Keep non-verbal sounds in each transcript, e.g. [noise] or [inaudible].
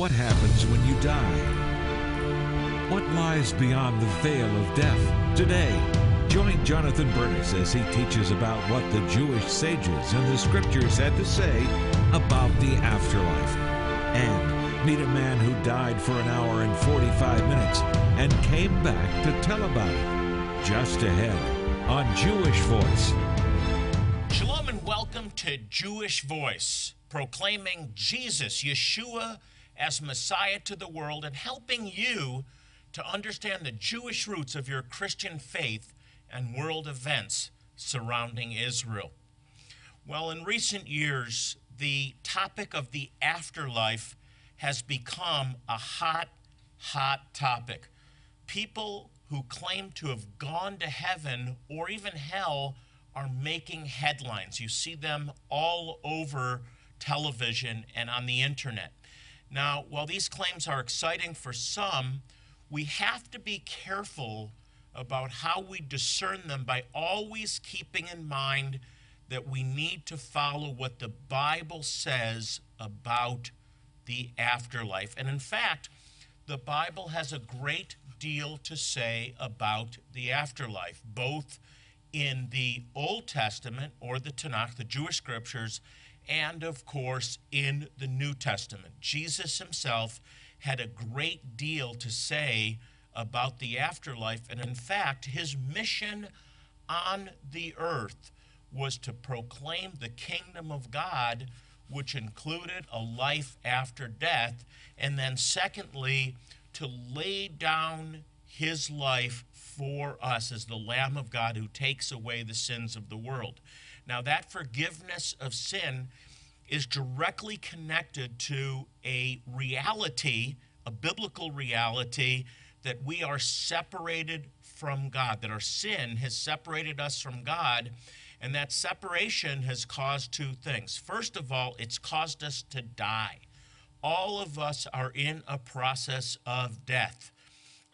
What happens when you die? What lies beyond the veil of death today? Join Jonathan Bernis as he teaches about what the Jewish sages and the scriptures had to say about the afterlife. And meet a man who died for an hour and 45 minutes and came back to tell about it. Just ahead on Jewish Voice. Shalom and welcome to Jewish Voice, proclaiming Jesus, Yeshua, as Messiah to the world and helping you to understand the Jewish roots of your Christian faith and world events surrounding Israel. Well, in recent years, the topic of the afterlife has become a hot, hot topic. People who claim to have gone to heaven or even hell are making headlines. You see them all over television and on the internet. Now, while these claims are exciting for some, we have to be careful about how we discern them by always keeping in mind that we need to follow what the Bible says about the afterlife. And in fact, the Bible has a great deal to say about the afterlife, both in the Old Testament or the Tanakh, the Jewish scriptures, and of course in the New Testament. Jesus himself had a great deal to say about the afterlife, and in fact, his mission on the earth was to proclaim the kingdom of God, which included a life after death, and then, secondly, to lay down his life for us as the Lamb of God who takes away the sins of the world. Now, that forgiveness of sin is directly connected to a reality, a biblical reality, that we are separated from God, that our sin has separated us from God, and that separation has caused two things. First of all, it's caused us to die. All of us are in a process of death.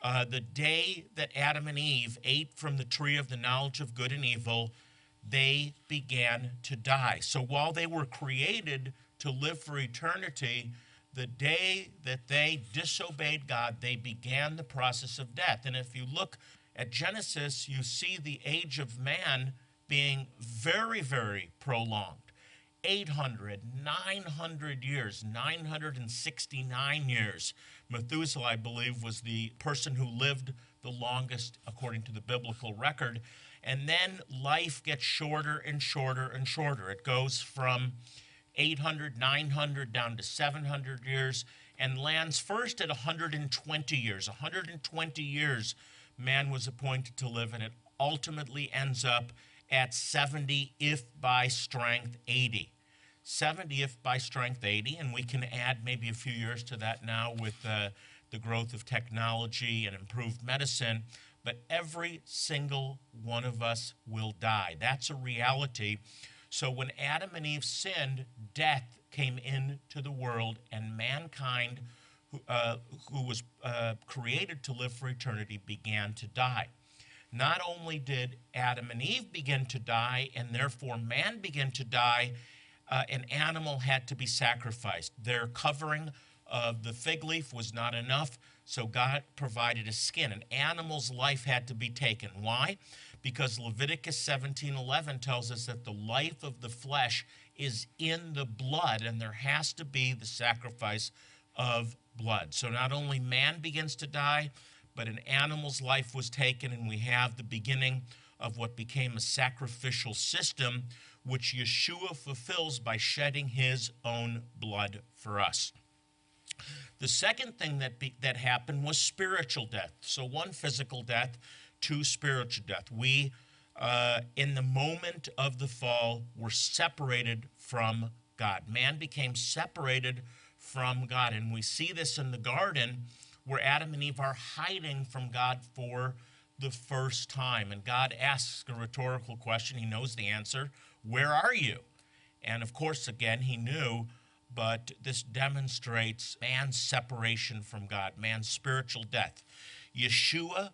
Uh, the day that Adam and Eve ate from the tree of the knowledge of good and evil, they began to die. So while they were created to live for eternity, the day that they disobeyed God, they began the process of death. And if you look at Genesis, you see the age of man being very, very prolonged 800, 900 years, 969 years. Methuselah, I believe, was the person who lived the longest according to the biblical record. And then life gets shorter and shorter and shorter. It goes from 800, 900 down to 700 years and lands first at 120 years. 120 years man was appointed to live, and it ultimately ends up at 70 if by strength 80. 70 if by strength 80, and we can add maybe a few years to that now with uh, the growth of technology and improved medicine but every single one of us will die. That's a reality. So when Adam and Eve sinned, death came into the world, and mankind, who, uh, who was uh, created to live for eternity, began to die. Not only did Adam and Eve begin to die, and therefore man began to die, uh, an animal had to be sacrificed. Their covering of the fig leaf was not enough, so God provided a skin. An animal's life had to be taken. Why? Because Leviticus 17:11 tells us that the life of the flesh is in the blood, and there has to be the sacrifice of blood. So not only man begins to die, but an animal's life was taken, and we have the beginning of what became a sacrificial system, which Yeshua fulfills by shedding his own blood for us. The second thing that, be, that happened was spiritual death. So, one physical death, two spiritual death. We, uh, in the moment of the fall, were separated from God. Man became separated from God. And we see this in the garden where Adam and Eve are hiding from God for the first time. And God asks a rhetorical question. He knows the answer Where are you? And of course, again, he knew but this demonstrates man's separation from God, man's spiritual death. Yeshua,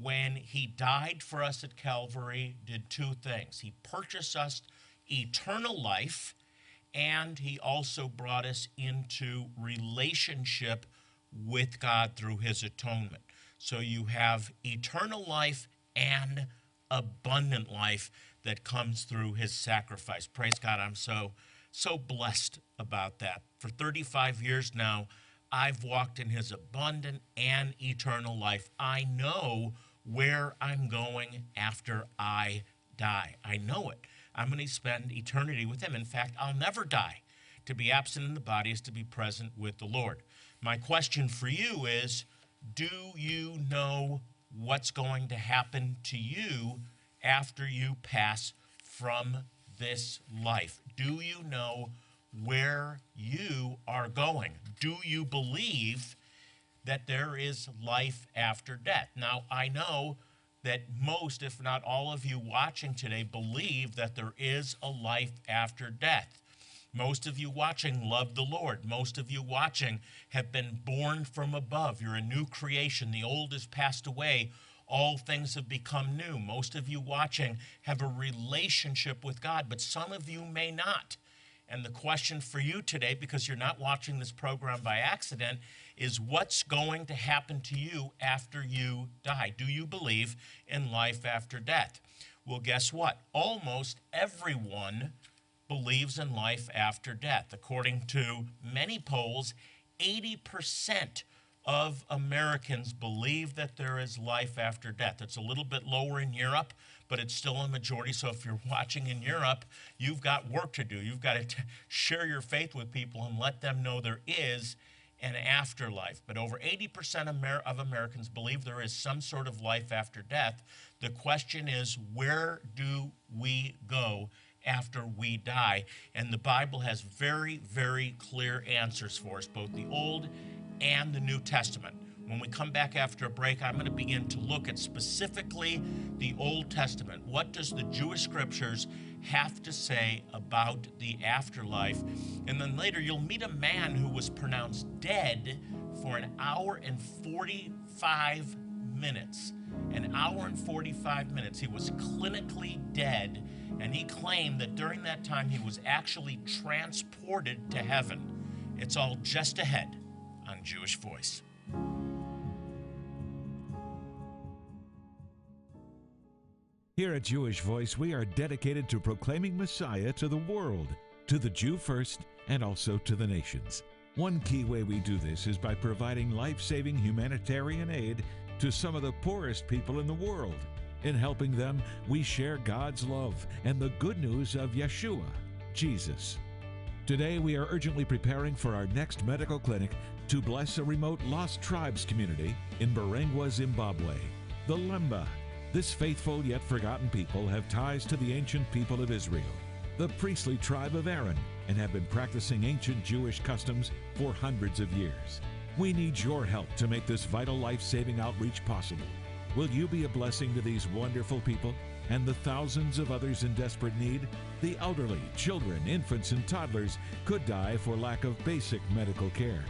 when he died for us at Calvary, did two things. He purchased us eternal life, and he also brought us into relationship with God through his atonement. So you have eternal life and abundant life that comes through his sacrifice. Praise God. I'm so so blessed about that. For 35 years now, I've walked in his abundant and eternal life. I know where I'm going after I die. I know it. I'm going to spend eternity with him. In fact, I'll never die. To be absent in the body is to be present with the Lord. My question for you is Do you know what's going to happen to you after you pass from this life? Do you know where you are going? Do you believe that there is life after death? Now, I know that most, if not all of you watching today, believe that there is a life after death. Most of you watching love the Lord. Most of you watching have been born from above. You're a new creation. The old has passed away. All things have become new. Most of you watching have a relationship with God, but some of you may not. And the question for you today, because you're not watching this program by accident, is what's going to happen to you after you die? Do you believe in life after death? Well, guess what? Almost everyone believes in life after death. According to many polls, 80% of Americans believe that there is life after death. It's a little bit lower in Europe, but it's still a majority. So if you're watching in Europe, you've got work to do. You've got to t- share your faith with people and let them know there is an afterlife. But over 80% of Americans believe there is some sort of life after death. The question is, where do we go after we die? And the Bible has very, very clear answers for us, both the Old and the New Testament. When we come back after a break, I'm going to begin to look at specifically the Old Testament. What does the Jewish scriptures have to say about the afterlife? And then later, you'll meet a man who was pronounced dead for an hour and 45 minutes. An hour and 45 minutes. He was clinically dead, and he claimed that during that time he was actually transported to heaven. It's all just ahead on Jewish Voice. Here at Jewish Voice, we are dedicated to proclaiming Messiah to the world, to the Jew first, and also to the nations. One key way we do this is by providing life saving humanitarian aid to some of the poorest people in the world. In helping them, we share God's love and the good news of Yeshua, Jesus. Today, we are urgently preparing for our next medical clinic to bless a remote lost tribes community in Mberengwa, Zimbabwe, the Lemba this faithful yet forgotten people have ties to the ancient people of Israel, the priestly tribe of Aaron, and have been practicing ancient Jewish customs for hundreds of years. We need your help to make this vital life saving outreach possible. Will you be a blessing to these wonderful people and the thousands of others in desperate need? The elderly, children, infants, and toddlers could die for lack of basic medical care.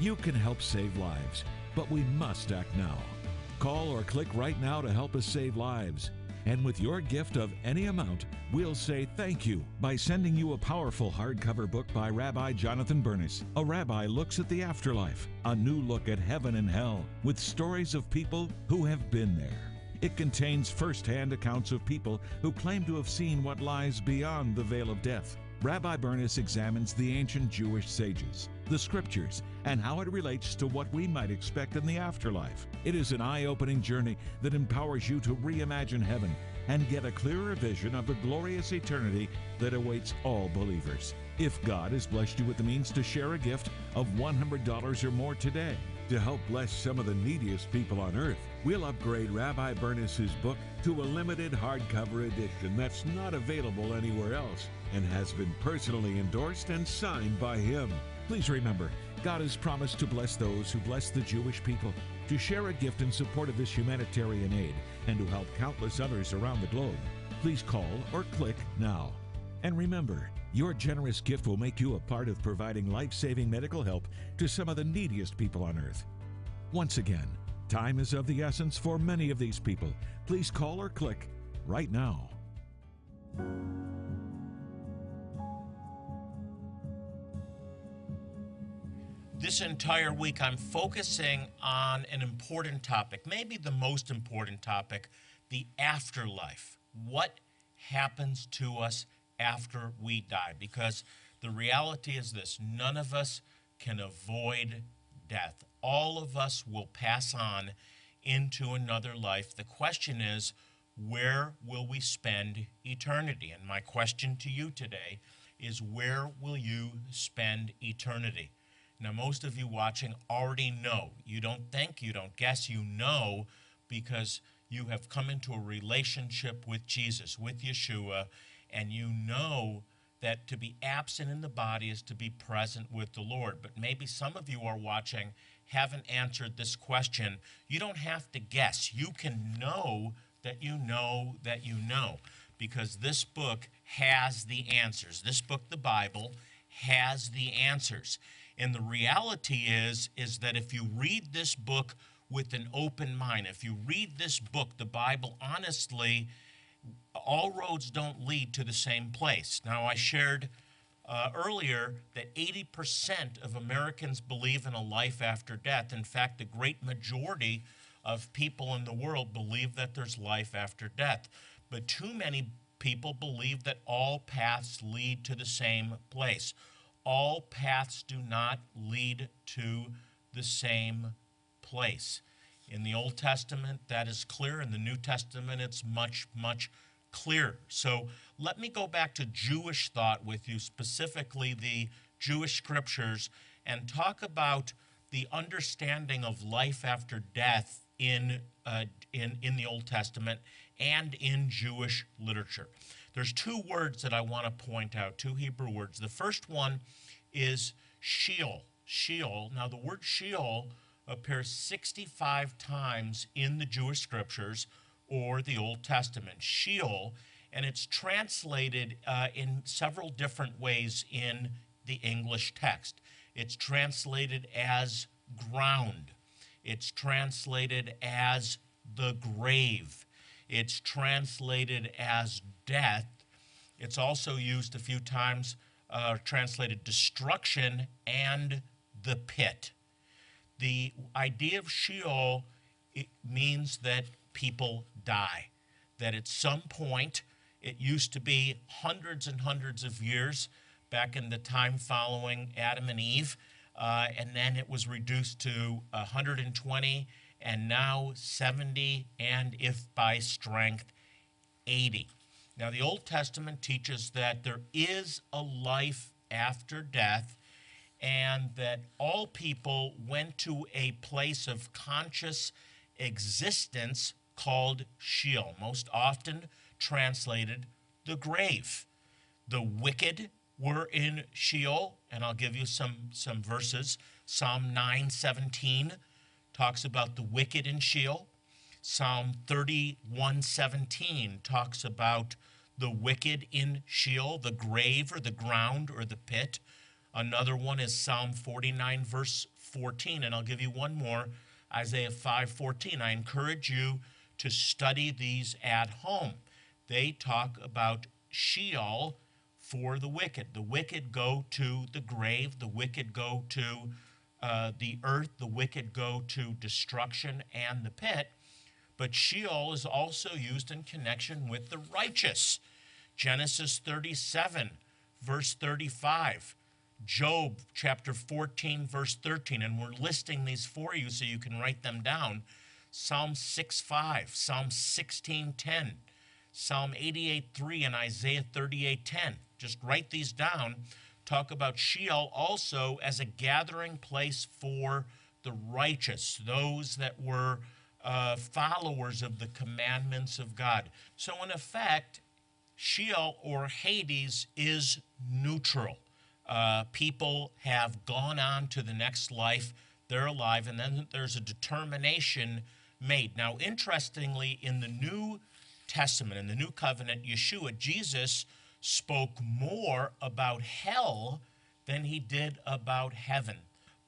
You can help save lives, but we must act now. Call or click right now to help us save lives. And with your gift of any amount, we'll say thank you by sending you a powerful hardcover book by Rabbi Jonathan Bernis. A rabbi looks at the afterlife, a new look at heaven and hell, with stories of people who have been there. It contains first hand accounts of people who claim to have seen what lies beyond the veil of death. Rabbi Bernis examines the ancient Jewish sages, the scriptures, and how it relates to what we might expect in the afterlife. It is an eye opening journey that empowers you to reimagine heaven and get a clearer vision of the glorious eternity that awaits all believers. If God has blessed you with the means to share a gift of $100 or more today to help bless some of the neediest people on earth, we'll upgrade Rabbi Bernis's book to a limited hardcover edition that's not available anywhere else and has been personally endorsed and signed by him. Please remember, God has promised to bless those who bless the Jewish people, to share a gift in support of this humanitarian aid, and to help countless others around the globe. Please call or click now. And remember, your generous gift will make you a part of providing life saving medical help to some of the neediest people on earth. Once again, time is of the essence for many of these people. Please call or click right now. This entire week, I'm focusing on an important topic, maybe the most important topic the afterlife. What happens to us after we die? Because the reality is this none of us can avoid death. All of us will pass on into another life. The question is, where will we spend eternity? And my question to you today is, where will you spend eternity? Now, most of you watching already know. You don't think, you don't guess, you know because you have come into a relationship with Jesus, with Yeshua, and you know that to be absent in the body is to be present with the Lord. But maybe some of you are watching haven't answered this question. You don't have to guess. You can know that you know that you know because this book has the answers. This book, the Bible, has the answers. And the reality is is that if you read this book with an open mind, if you read this book, the Bible, honestly, all roads don't lead to the same place. Now, I shared uh, earlier that 80% of Americans believe in a life after death. In fact, the great majority of people in the world believe that there's life after death. But too many people believe that all paths lead to the same place. All paths do not lead to the same place. In the Old Testament, that is clear. In the New Testament, it's much, much clearer. So let me go back to Jewish thought with you, specifically the Jewish scriptures, and talk about the understanding of life after death in, uh, in, in the Old Testament and in Jewish literature. There's two words that I want to point out, two Hebrew words. The first one is Sheol. Sheol. Now, the word Sheol appears 65 times in the Jewish scriptures or the Old Testament. Sheol, and it's translated uh, in several different ways in the English text. It's translated as ground, it's translated as the grave, it's translated as death. It's also used a few times, uh, translated destruction and the pit. The idea of Sheol it means that people die. That at some point, it used to be hundreds and hundreds of years back in the time following Adam and Eve, uh, and then it was reduced to 120, and now 70, and if by strength, 80. Now, the Old Testament teaches that there is a life after death, and that all people went to a place of conscious existence called Sheol, most often translated the grave. The wicked were in Sheol, and I'll give you some, some verses. Psalm 9:17 talks about the wicked in Sheol. Psalm 31:17 talks about the wicked in Sheol, the grave or the ground or the pit. Another one is Psalm 49 verse 14, and I'll give you one more, Isaiah 5:14. I encourage you to study these at home. They talk about Sheol for the wicked. The wicked go to the grave, the wicked go to uh, the earth, the wicked go to destruction and the pit. But Sheol is also used in connection with the righteous. Genesis 37, verse 35. Job chapter 14, verse 13. And we're listing these for you so you can write them down. Psalm 6, 5, Psalm 16, 10, Psalm 88, 3, and Isaiah 38, 10. Just write these down. Talk about Sheol also as a gathering place for the righteous, those that were uh, followers of the commandments of God. So, in effect, Sheol or Hades is neutral. Uh, people have gone on to the next life, they're alive, and then there's a determination made. Now, interestingly, in the New Testament, in the New Covenant, Yeshua, Jesus, spoke more about hell than he did about heaven.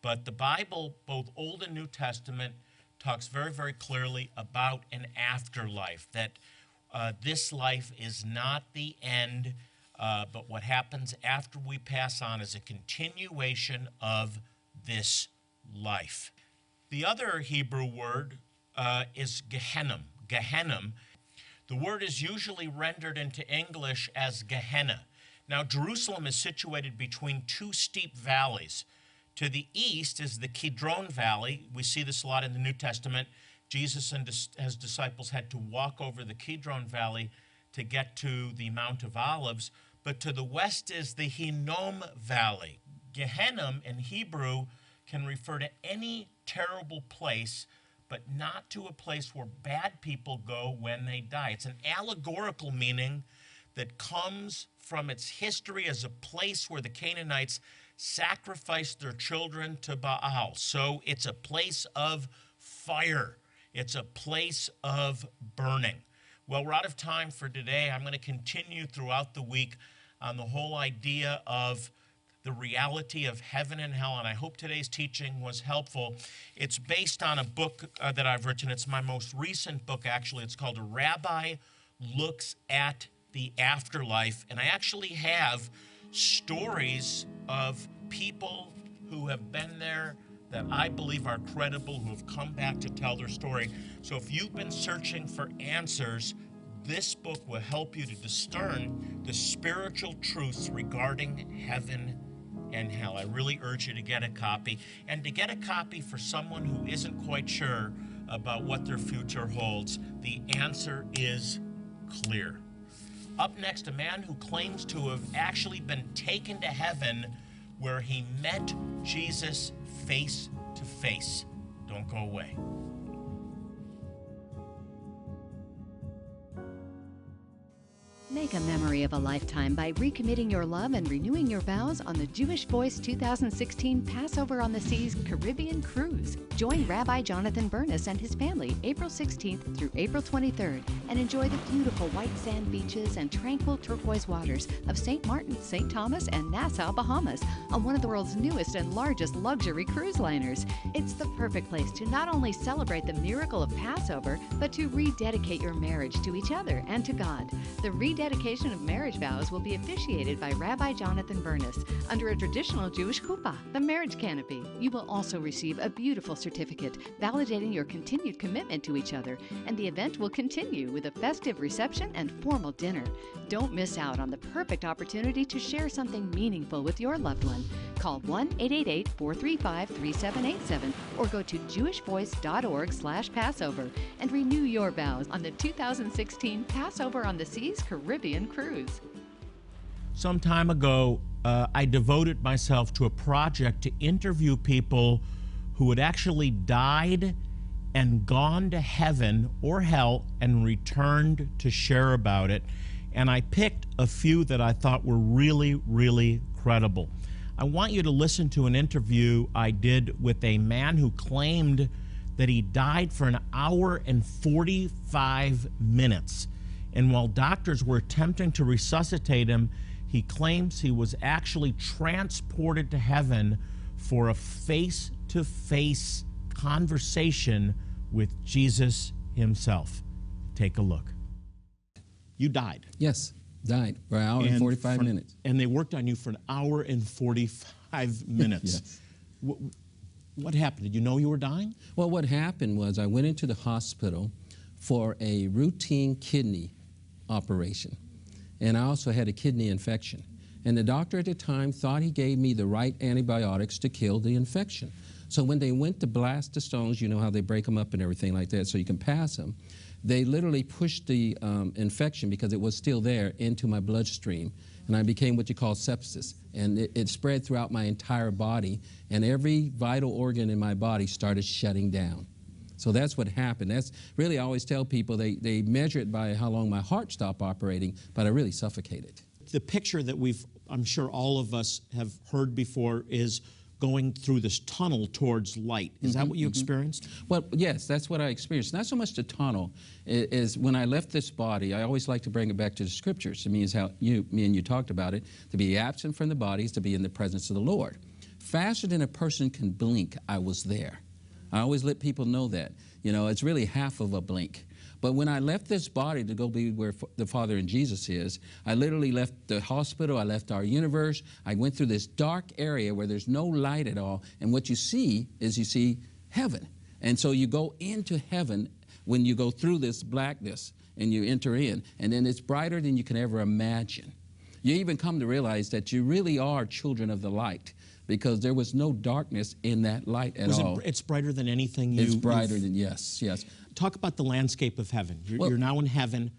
But the Bible, both Old and New Testament, talks very, very clearly about an afterlife, that uh, this life is not the end, uh, but what happens after we pass on is a continuation of this life. The other Hebrew word uh, is Gehenna. Gehenna. The word is usually rendered into English as Gehenna. Now, Jerusalem is situated between two steep valleys. To the east is the Kidron Valley. We see this a lot in the New Testament. Jesus and his disciples had to walk over the Kidron Valley to get to the Mount of Olives. But to the west is the Hinnom Valley. Gehenna in Hebrew can refer to any terrible place, but not to a place where bad people go when they die. It's an allegorical meaning that comes from its history as a place where the Canaanites sacrificed their children to Baal. So it's a place of fire, it's a place of burning. Well, we're out of time for today. I'm going to continue throughout the week on the whole idea of the reality of heaven and hell, and I hope today's teaching was helpful. It's based on a book uh, that I've written. It's my most recent book, actually. It's called A Rabbi Looks at the Afterlife, and I actually have stories of people who have been there that I believe are credible, who have come back to tell their story. So if you've been searching for answers, this book will help you to discern the spiritual truths regarding heaven and hell. I really urge you to get a copy and to get a copy for someone who isn't quite sure about what their future holds. The answer is clear. Up next, a man who claims to have actually been taken to heaven where he met Jesus face to face. Don't go away. Make a memory of a lifetime by recommitting your love and renewing your vows on the Jewish Voice 2016 Passover on the Seas Caribbean Cruise. Join Rabbi Jonathan Bernis and his family April 16th through April 23rd and enjoy the beautiful white sand beaches and tranquil turquoise waters of St. Martin, St. Thomas, and Nassau, Bahamas on one of the world's newest and largest luxury cruise liners. It's the perfect place to not only celebrate the miracle of Passover, but to rededicate your marriage to each other and to God. The rededication of marriage vows will be officiated by Rabbi Jonathan Bernis under a traditional Jewish chuppah, the marriage canopy. You will also receive a beautiful certificate validating your continued commitment to each other, and the event will continue with a festive reception and formal dinner. Don't miss out on the perfect opportunity to share something meaningful with your loved one. Call 1-888-435-3787 or go to jewishvoice.org slash Passover and renew your vows on the 2016 Passover on the Seas Caribbean cruise. Some time ago, uh, I devoted myself to a project to interview people who had actually died and gone to heaven or hell and returned to share about it. And I picked a few that I thought were really, really credible. I want you to listen to an interview I did with a man who claimed that he died for an hour and 45 minutes. And while doctors were attempting to resuscitate him, he claims he was actually transported to heaven for a face to face conversation with Jesus himself. Take a look. You died. Yes, died for an hour and, and 45 for, minutes. And they worked on you for an hour and 45 [laughs] minutes. yes. What, what happened? Did you know you were dying? Well, what happened was I went into the hospital for a routine kidney operation. And I also had a kidney infection. And the doctor at the time thought he gave me the right antibiotics to kill the infection. So when they went to blast the stones, you know how they break them up and everything like that so you can pass them, they literally pushed the um, infection because it was still there into my bloodstream. And I became what you call sepsis. And it, it spread throughout my entire body, and every vital organ in my body started shutting down. So that's what happened. That's really, I always tell people they, they measure it by how long my heart stopped operating, but I really suffocated. The picture that we've, I'm sure all of us have heard before is going through this tunnel towards light. Is mm-hmm, that what you mm-hmm. experienced? Well, yes, that's what I experienced. Not so much the tunnel is, when I left this body. I always like to bring it back to the scriptures. It means how you, me and you talked about it. To be absent from the body is to be in the presence of the Lord. Faster than a person can blink, I was there. I always let people know that. You know, it's really half of a blink. But when I left this body to go be where the Father and Jesus is, I literally left the hospital, I left our universe, I went through this dark area where there's no light at all. And what you see is you see heaven. And so you go into heaven when you go through this blackness and you enter in, and then it's brighter than you can ever imagine. You even come to realize that you really are children of the light because there was no darkness in that light at Was all. it, it's brighter than anything you. it's brighter than, yes, yes. Talk about the landscape of heaven. You're, Well- you're now in heaven.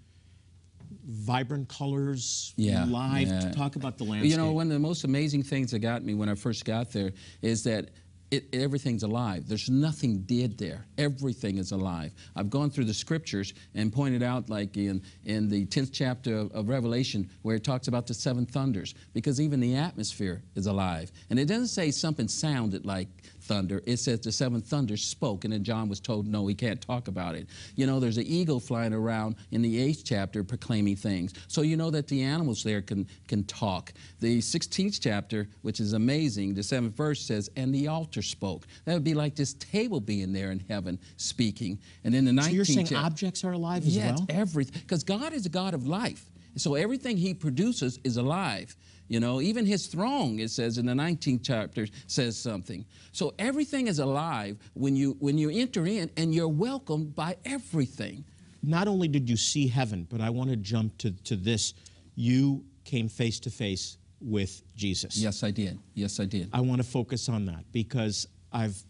Vibrant colors, Yeah, live. yeah. Talk about the landscape. You know, one of the most amazing things that got me when I first got there is that it, everything's alive. There's nothing dead there. Everything is alive. I've gone through the scriptures and pointed out, like in, in the 10th chapter of, of Revelation, where it talks about the seven thunders, because even the atmosphere is alive. And it doesn't say something sounded like thunder. It says the seven thunders spoke, and then John was told, no, he can't talk about it. You know, there's an eagle flying around in the eighth chapter proclaiming things. So you know that the animals there can, can talk. The 16th chapter, which is amazing, the seventh verse says, and the altar spoke. That would be like this table being there in heaven speaking. And then the 19th so you're saying chap- objects are alive as yeah, well? it's everything. Because God is a God of life. So everything He produces is alive. You know, even His throne, it says in the 19th chapter, says something. So everything is alive when you when you enter in, and you're welcomed by everything. Not only did you see heaven, but I want to jump to, to this. You came face to face with Jesus. Yes, I did. Yes, I did. I want to focus on that because I've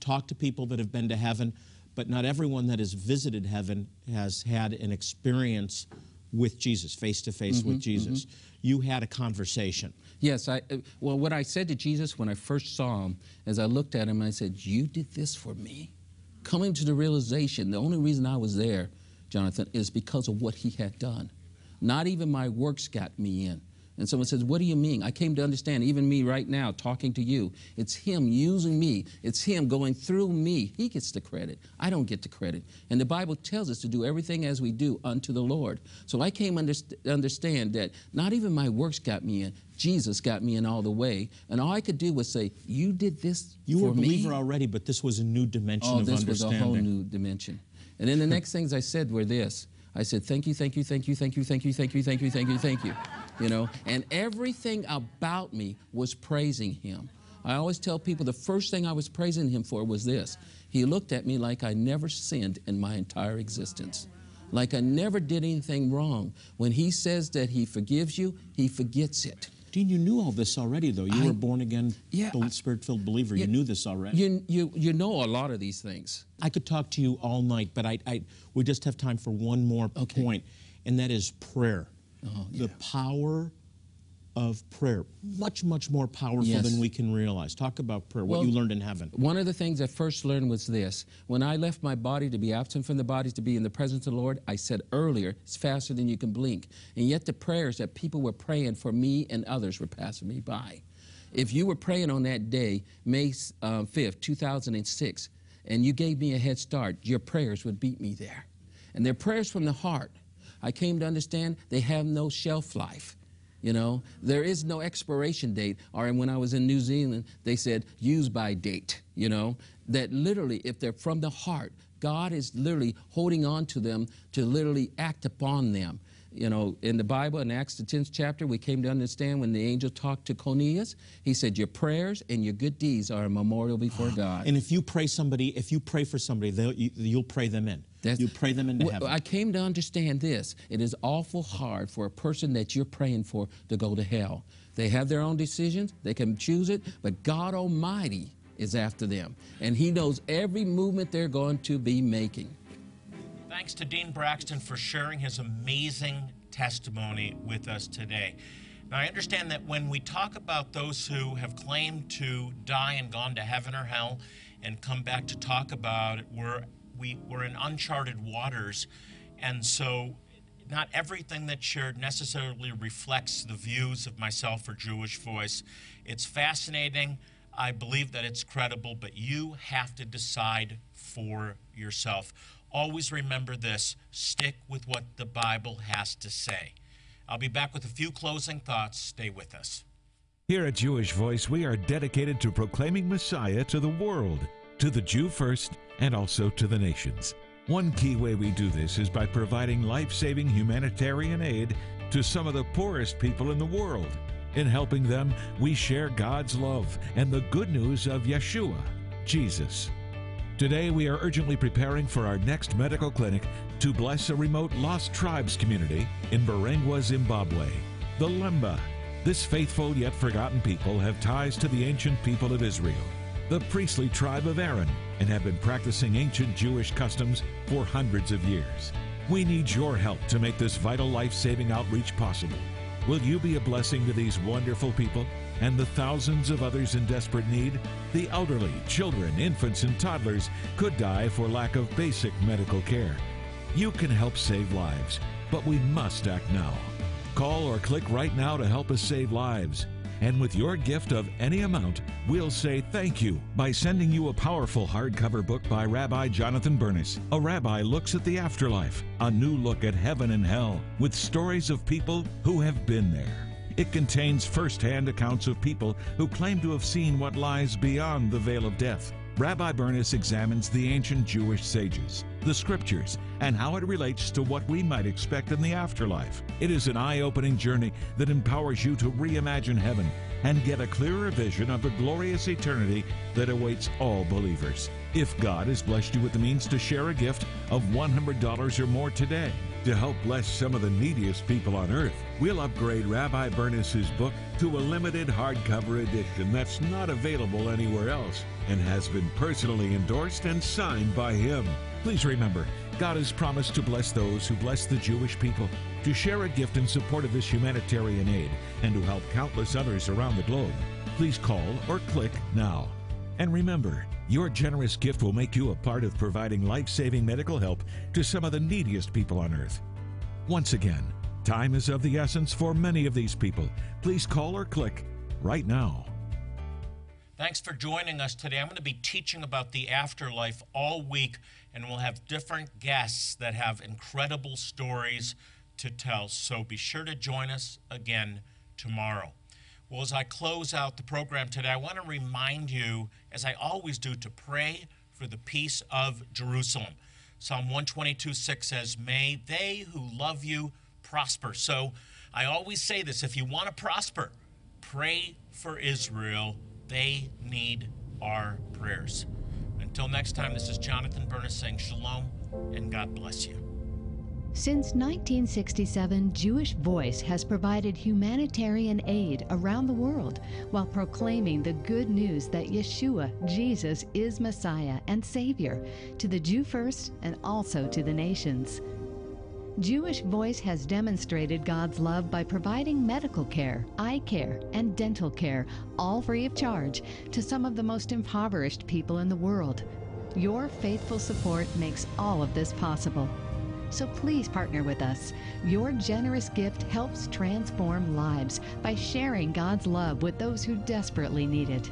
talked to people that have been to heaven, but not everyone that has visited heaven has had an experience with Jesus, face to face Mm-hmm, with Jesus. You had a conversation. Yes, I uh, well what I said to Jesus when I first saw him, as I looked at him, I said, You did this for me. Coming to the realization, the only reason I was there, Jonathan, is because of what he had done. Not even my works got me in. And someone says, What do you mean? I came to understand, even me right now talking to you, it's him using me. It's him going through me. He gets the credit. I don't get the credit. And the Bible tells us to do everything as we do unto the Lord. So I came to understand that not even my works got me in. Jesus got me in all the way. And all I could do was say, You did this You were a believer me. already, but this was a new dimension Oh, of this was a whole new dimension. And then the next things I said were this. I said, thank you, thank you, thank you, thank you, thank you, thank you, thank you, thank you, thank you. You know, and everything about me was praising him. I always tell people the first thing I was praising him for was this. He looked at me like I never sinned in my entire existence. Like I never did anything wrong. When he says that he forgives you, he forgets it. Dean, you knew all this already, though. You I- were born again, Yeah, I- spirit filled believer. Yeah. you knew this already. You, you, you know a lot of these things. I could talk to you all night, but I, I we just have time for one more Okay. point, and that is prayer. Oh, The power of prayer, much, much more powerful Yes. than we can realize. Talk about prayer, what Well, you learned in heaven. One of the things I first learned was this. When I left my body to be absent from the body to be in the presence of the Lord, I said earlier, it's faster than you can blink. And yet the prayers that people were praying for me and others were passing me by. If you were praying on that day, May um, 5th, 2006, and you gave me a head start, your prayers would beat me there. And they're prayers from the heart. I came to understand they have no shelf life. You know, there is no expiration date. Or when I was in New Zealand, they said use by date. You know, that literally, if they're from the heart, God is literally holding on to them to literally act upon them. You know, in the Bible, in Acts the 10th chapter, we came to understand when the angel talked to Cornelius, he said, Your prayers and your good deeds are a memorial before ah, God. And if you pray somebody, if you pray for somebody, you'll pray them in. That's- you pray them into Well, heaven. I came to understand this. It is awful hard for a person that you're praying for to go to hell. They have their own decisions, they can choose it, but God Almighty is after them. And He knows every movement they're going to be making. Thanks to Dean Braxton for sharing his amazing testimony with us today. Now, I understand that when we talk about those who have claimed to die and gone to heaven or hell and come back to talk about it, we're, we, we're in uncharted waters. And so, not everything that's shared necessarily reflects the views of myself or Jewish Voice. It's fascinating. I believe that it's credible, but you have to decide for yourself. Always remember this stick with what the Bible has to say. I'll be back with a few closing thoughts. Stay with us. Here at Jewish Voice, we are dedicated to proclaiming Messiah to the world, to the Jew first, and also to the nations. One key way we do this is by providing life saving humanitarian aid to some of the poorest people in the world. In helping them, we share God's love and the good news of Yeshua, Jesus. Today, we are urgently preparing for our next medical clinic to bless a remote Lost Tribes community in Mberengwa, Zimbabwe. The Lemba. This faithful yet forgotten people have ties to the ancient people of Israel, the priestly tribe of Aaron, and have been practicing ancient Jewish customs for hundreds of years. We need your help to make this vital life saving outreach possible. Will you be a blessing to these wonderful people and the thousands of others in desperate need? The elderly, children, infants, and toddlers could die for lack of basic medical care. You can help save lives, but we must act now. Call or click right now to help us save lives. And with your gift of any amount, we'll say thank you by sending you a powerful hardcover book by Rabbi Jonathan Bernis. A rabbi looks at the afterlife, a new look at heaven and hell, with stories of people who have been there. It contains first-hand accounts of people who claim to have seen what lies beyond the veil of death. Rabbi Bernis examines the ancient Jewish sages, the scriptures, and how it relates to what we might expect in the afterlife. It is an eye opening journey that empowers you to reimagine heaven and get a clearer vision of the glorious eternity that awaits all believers. If God has blessed you with the means to share a gift of $100 or more today, to help bless some of the neediest people on earth, we'll upgrade Rabbi Bernis's book to a limited hardcover edition that's not available anywhere else and has been personally endorsed and signed by him. Please remember, God has promised to bless those who bless the Jewish people, to share a gift in support of this humanitarian aid, and to help countless others around the globe. Please call or click now. And remember, your generous gift will make you a part of providing life saving medical help to some of the neediest people on earth. Once again, time is of the essence for many of these people. Please call or click right now. Thanks for joining us today. I'm going to be teaching about the afterlife all week, and we'll have different guests that have incredible stories to tell. So be sure to join us again tomorrow. Well, as I close out the program today, I want to remind you, as I always do, to pray for the peace of Jerusalem. Psalm 122 6 says, May they who love you prosper. So I always say this if you want to prosper, pray for Israel they need our prayers. Until next time, this is Jonathan Bernis saying shalom and God bless you. Since 1967, Jewish Voice has provided humanitarian aid around the world while proclaiming the good news that Yeshua, Jesus, is Messiah and Savior to the Jew first and also to the nations. Jewish Voice has demonstrated God's love by providing medical care, eye care, and dental care, all free of charge, to some of the most impoverished people in the world. Your faithful support makes all of this possible. So please partner with us. Your generous gift helps transform lives by sharing God's love with those who desperately need it.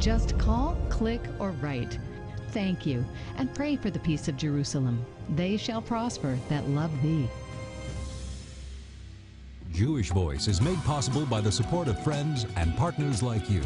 Just call, click, or write thank you, and pray for the peace of Jerusalem. They shall prosper that love thee. Jewish Voice is made possible by the support of friends and partners like you.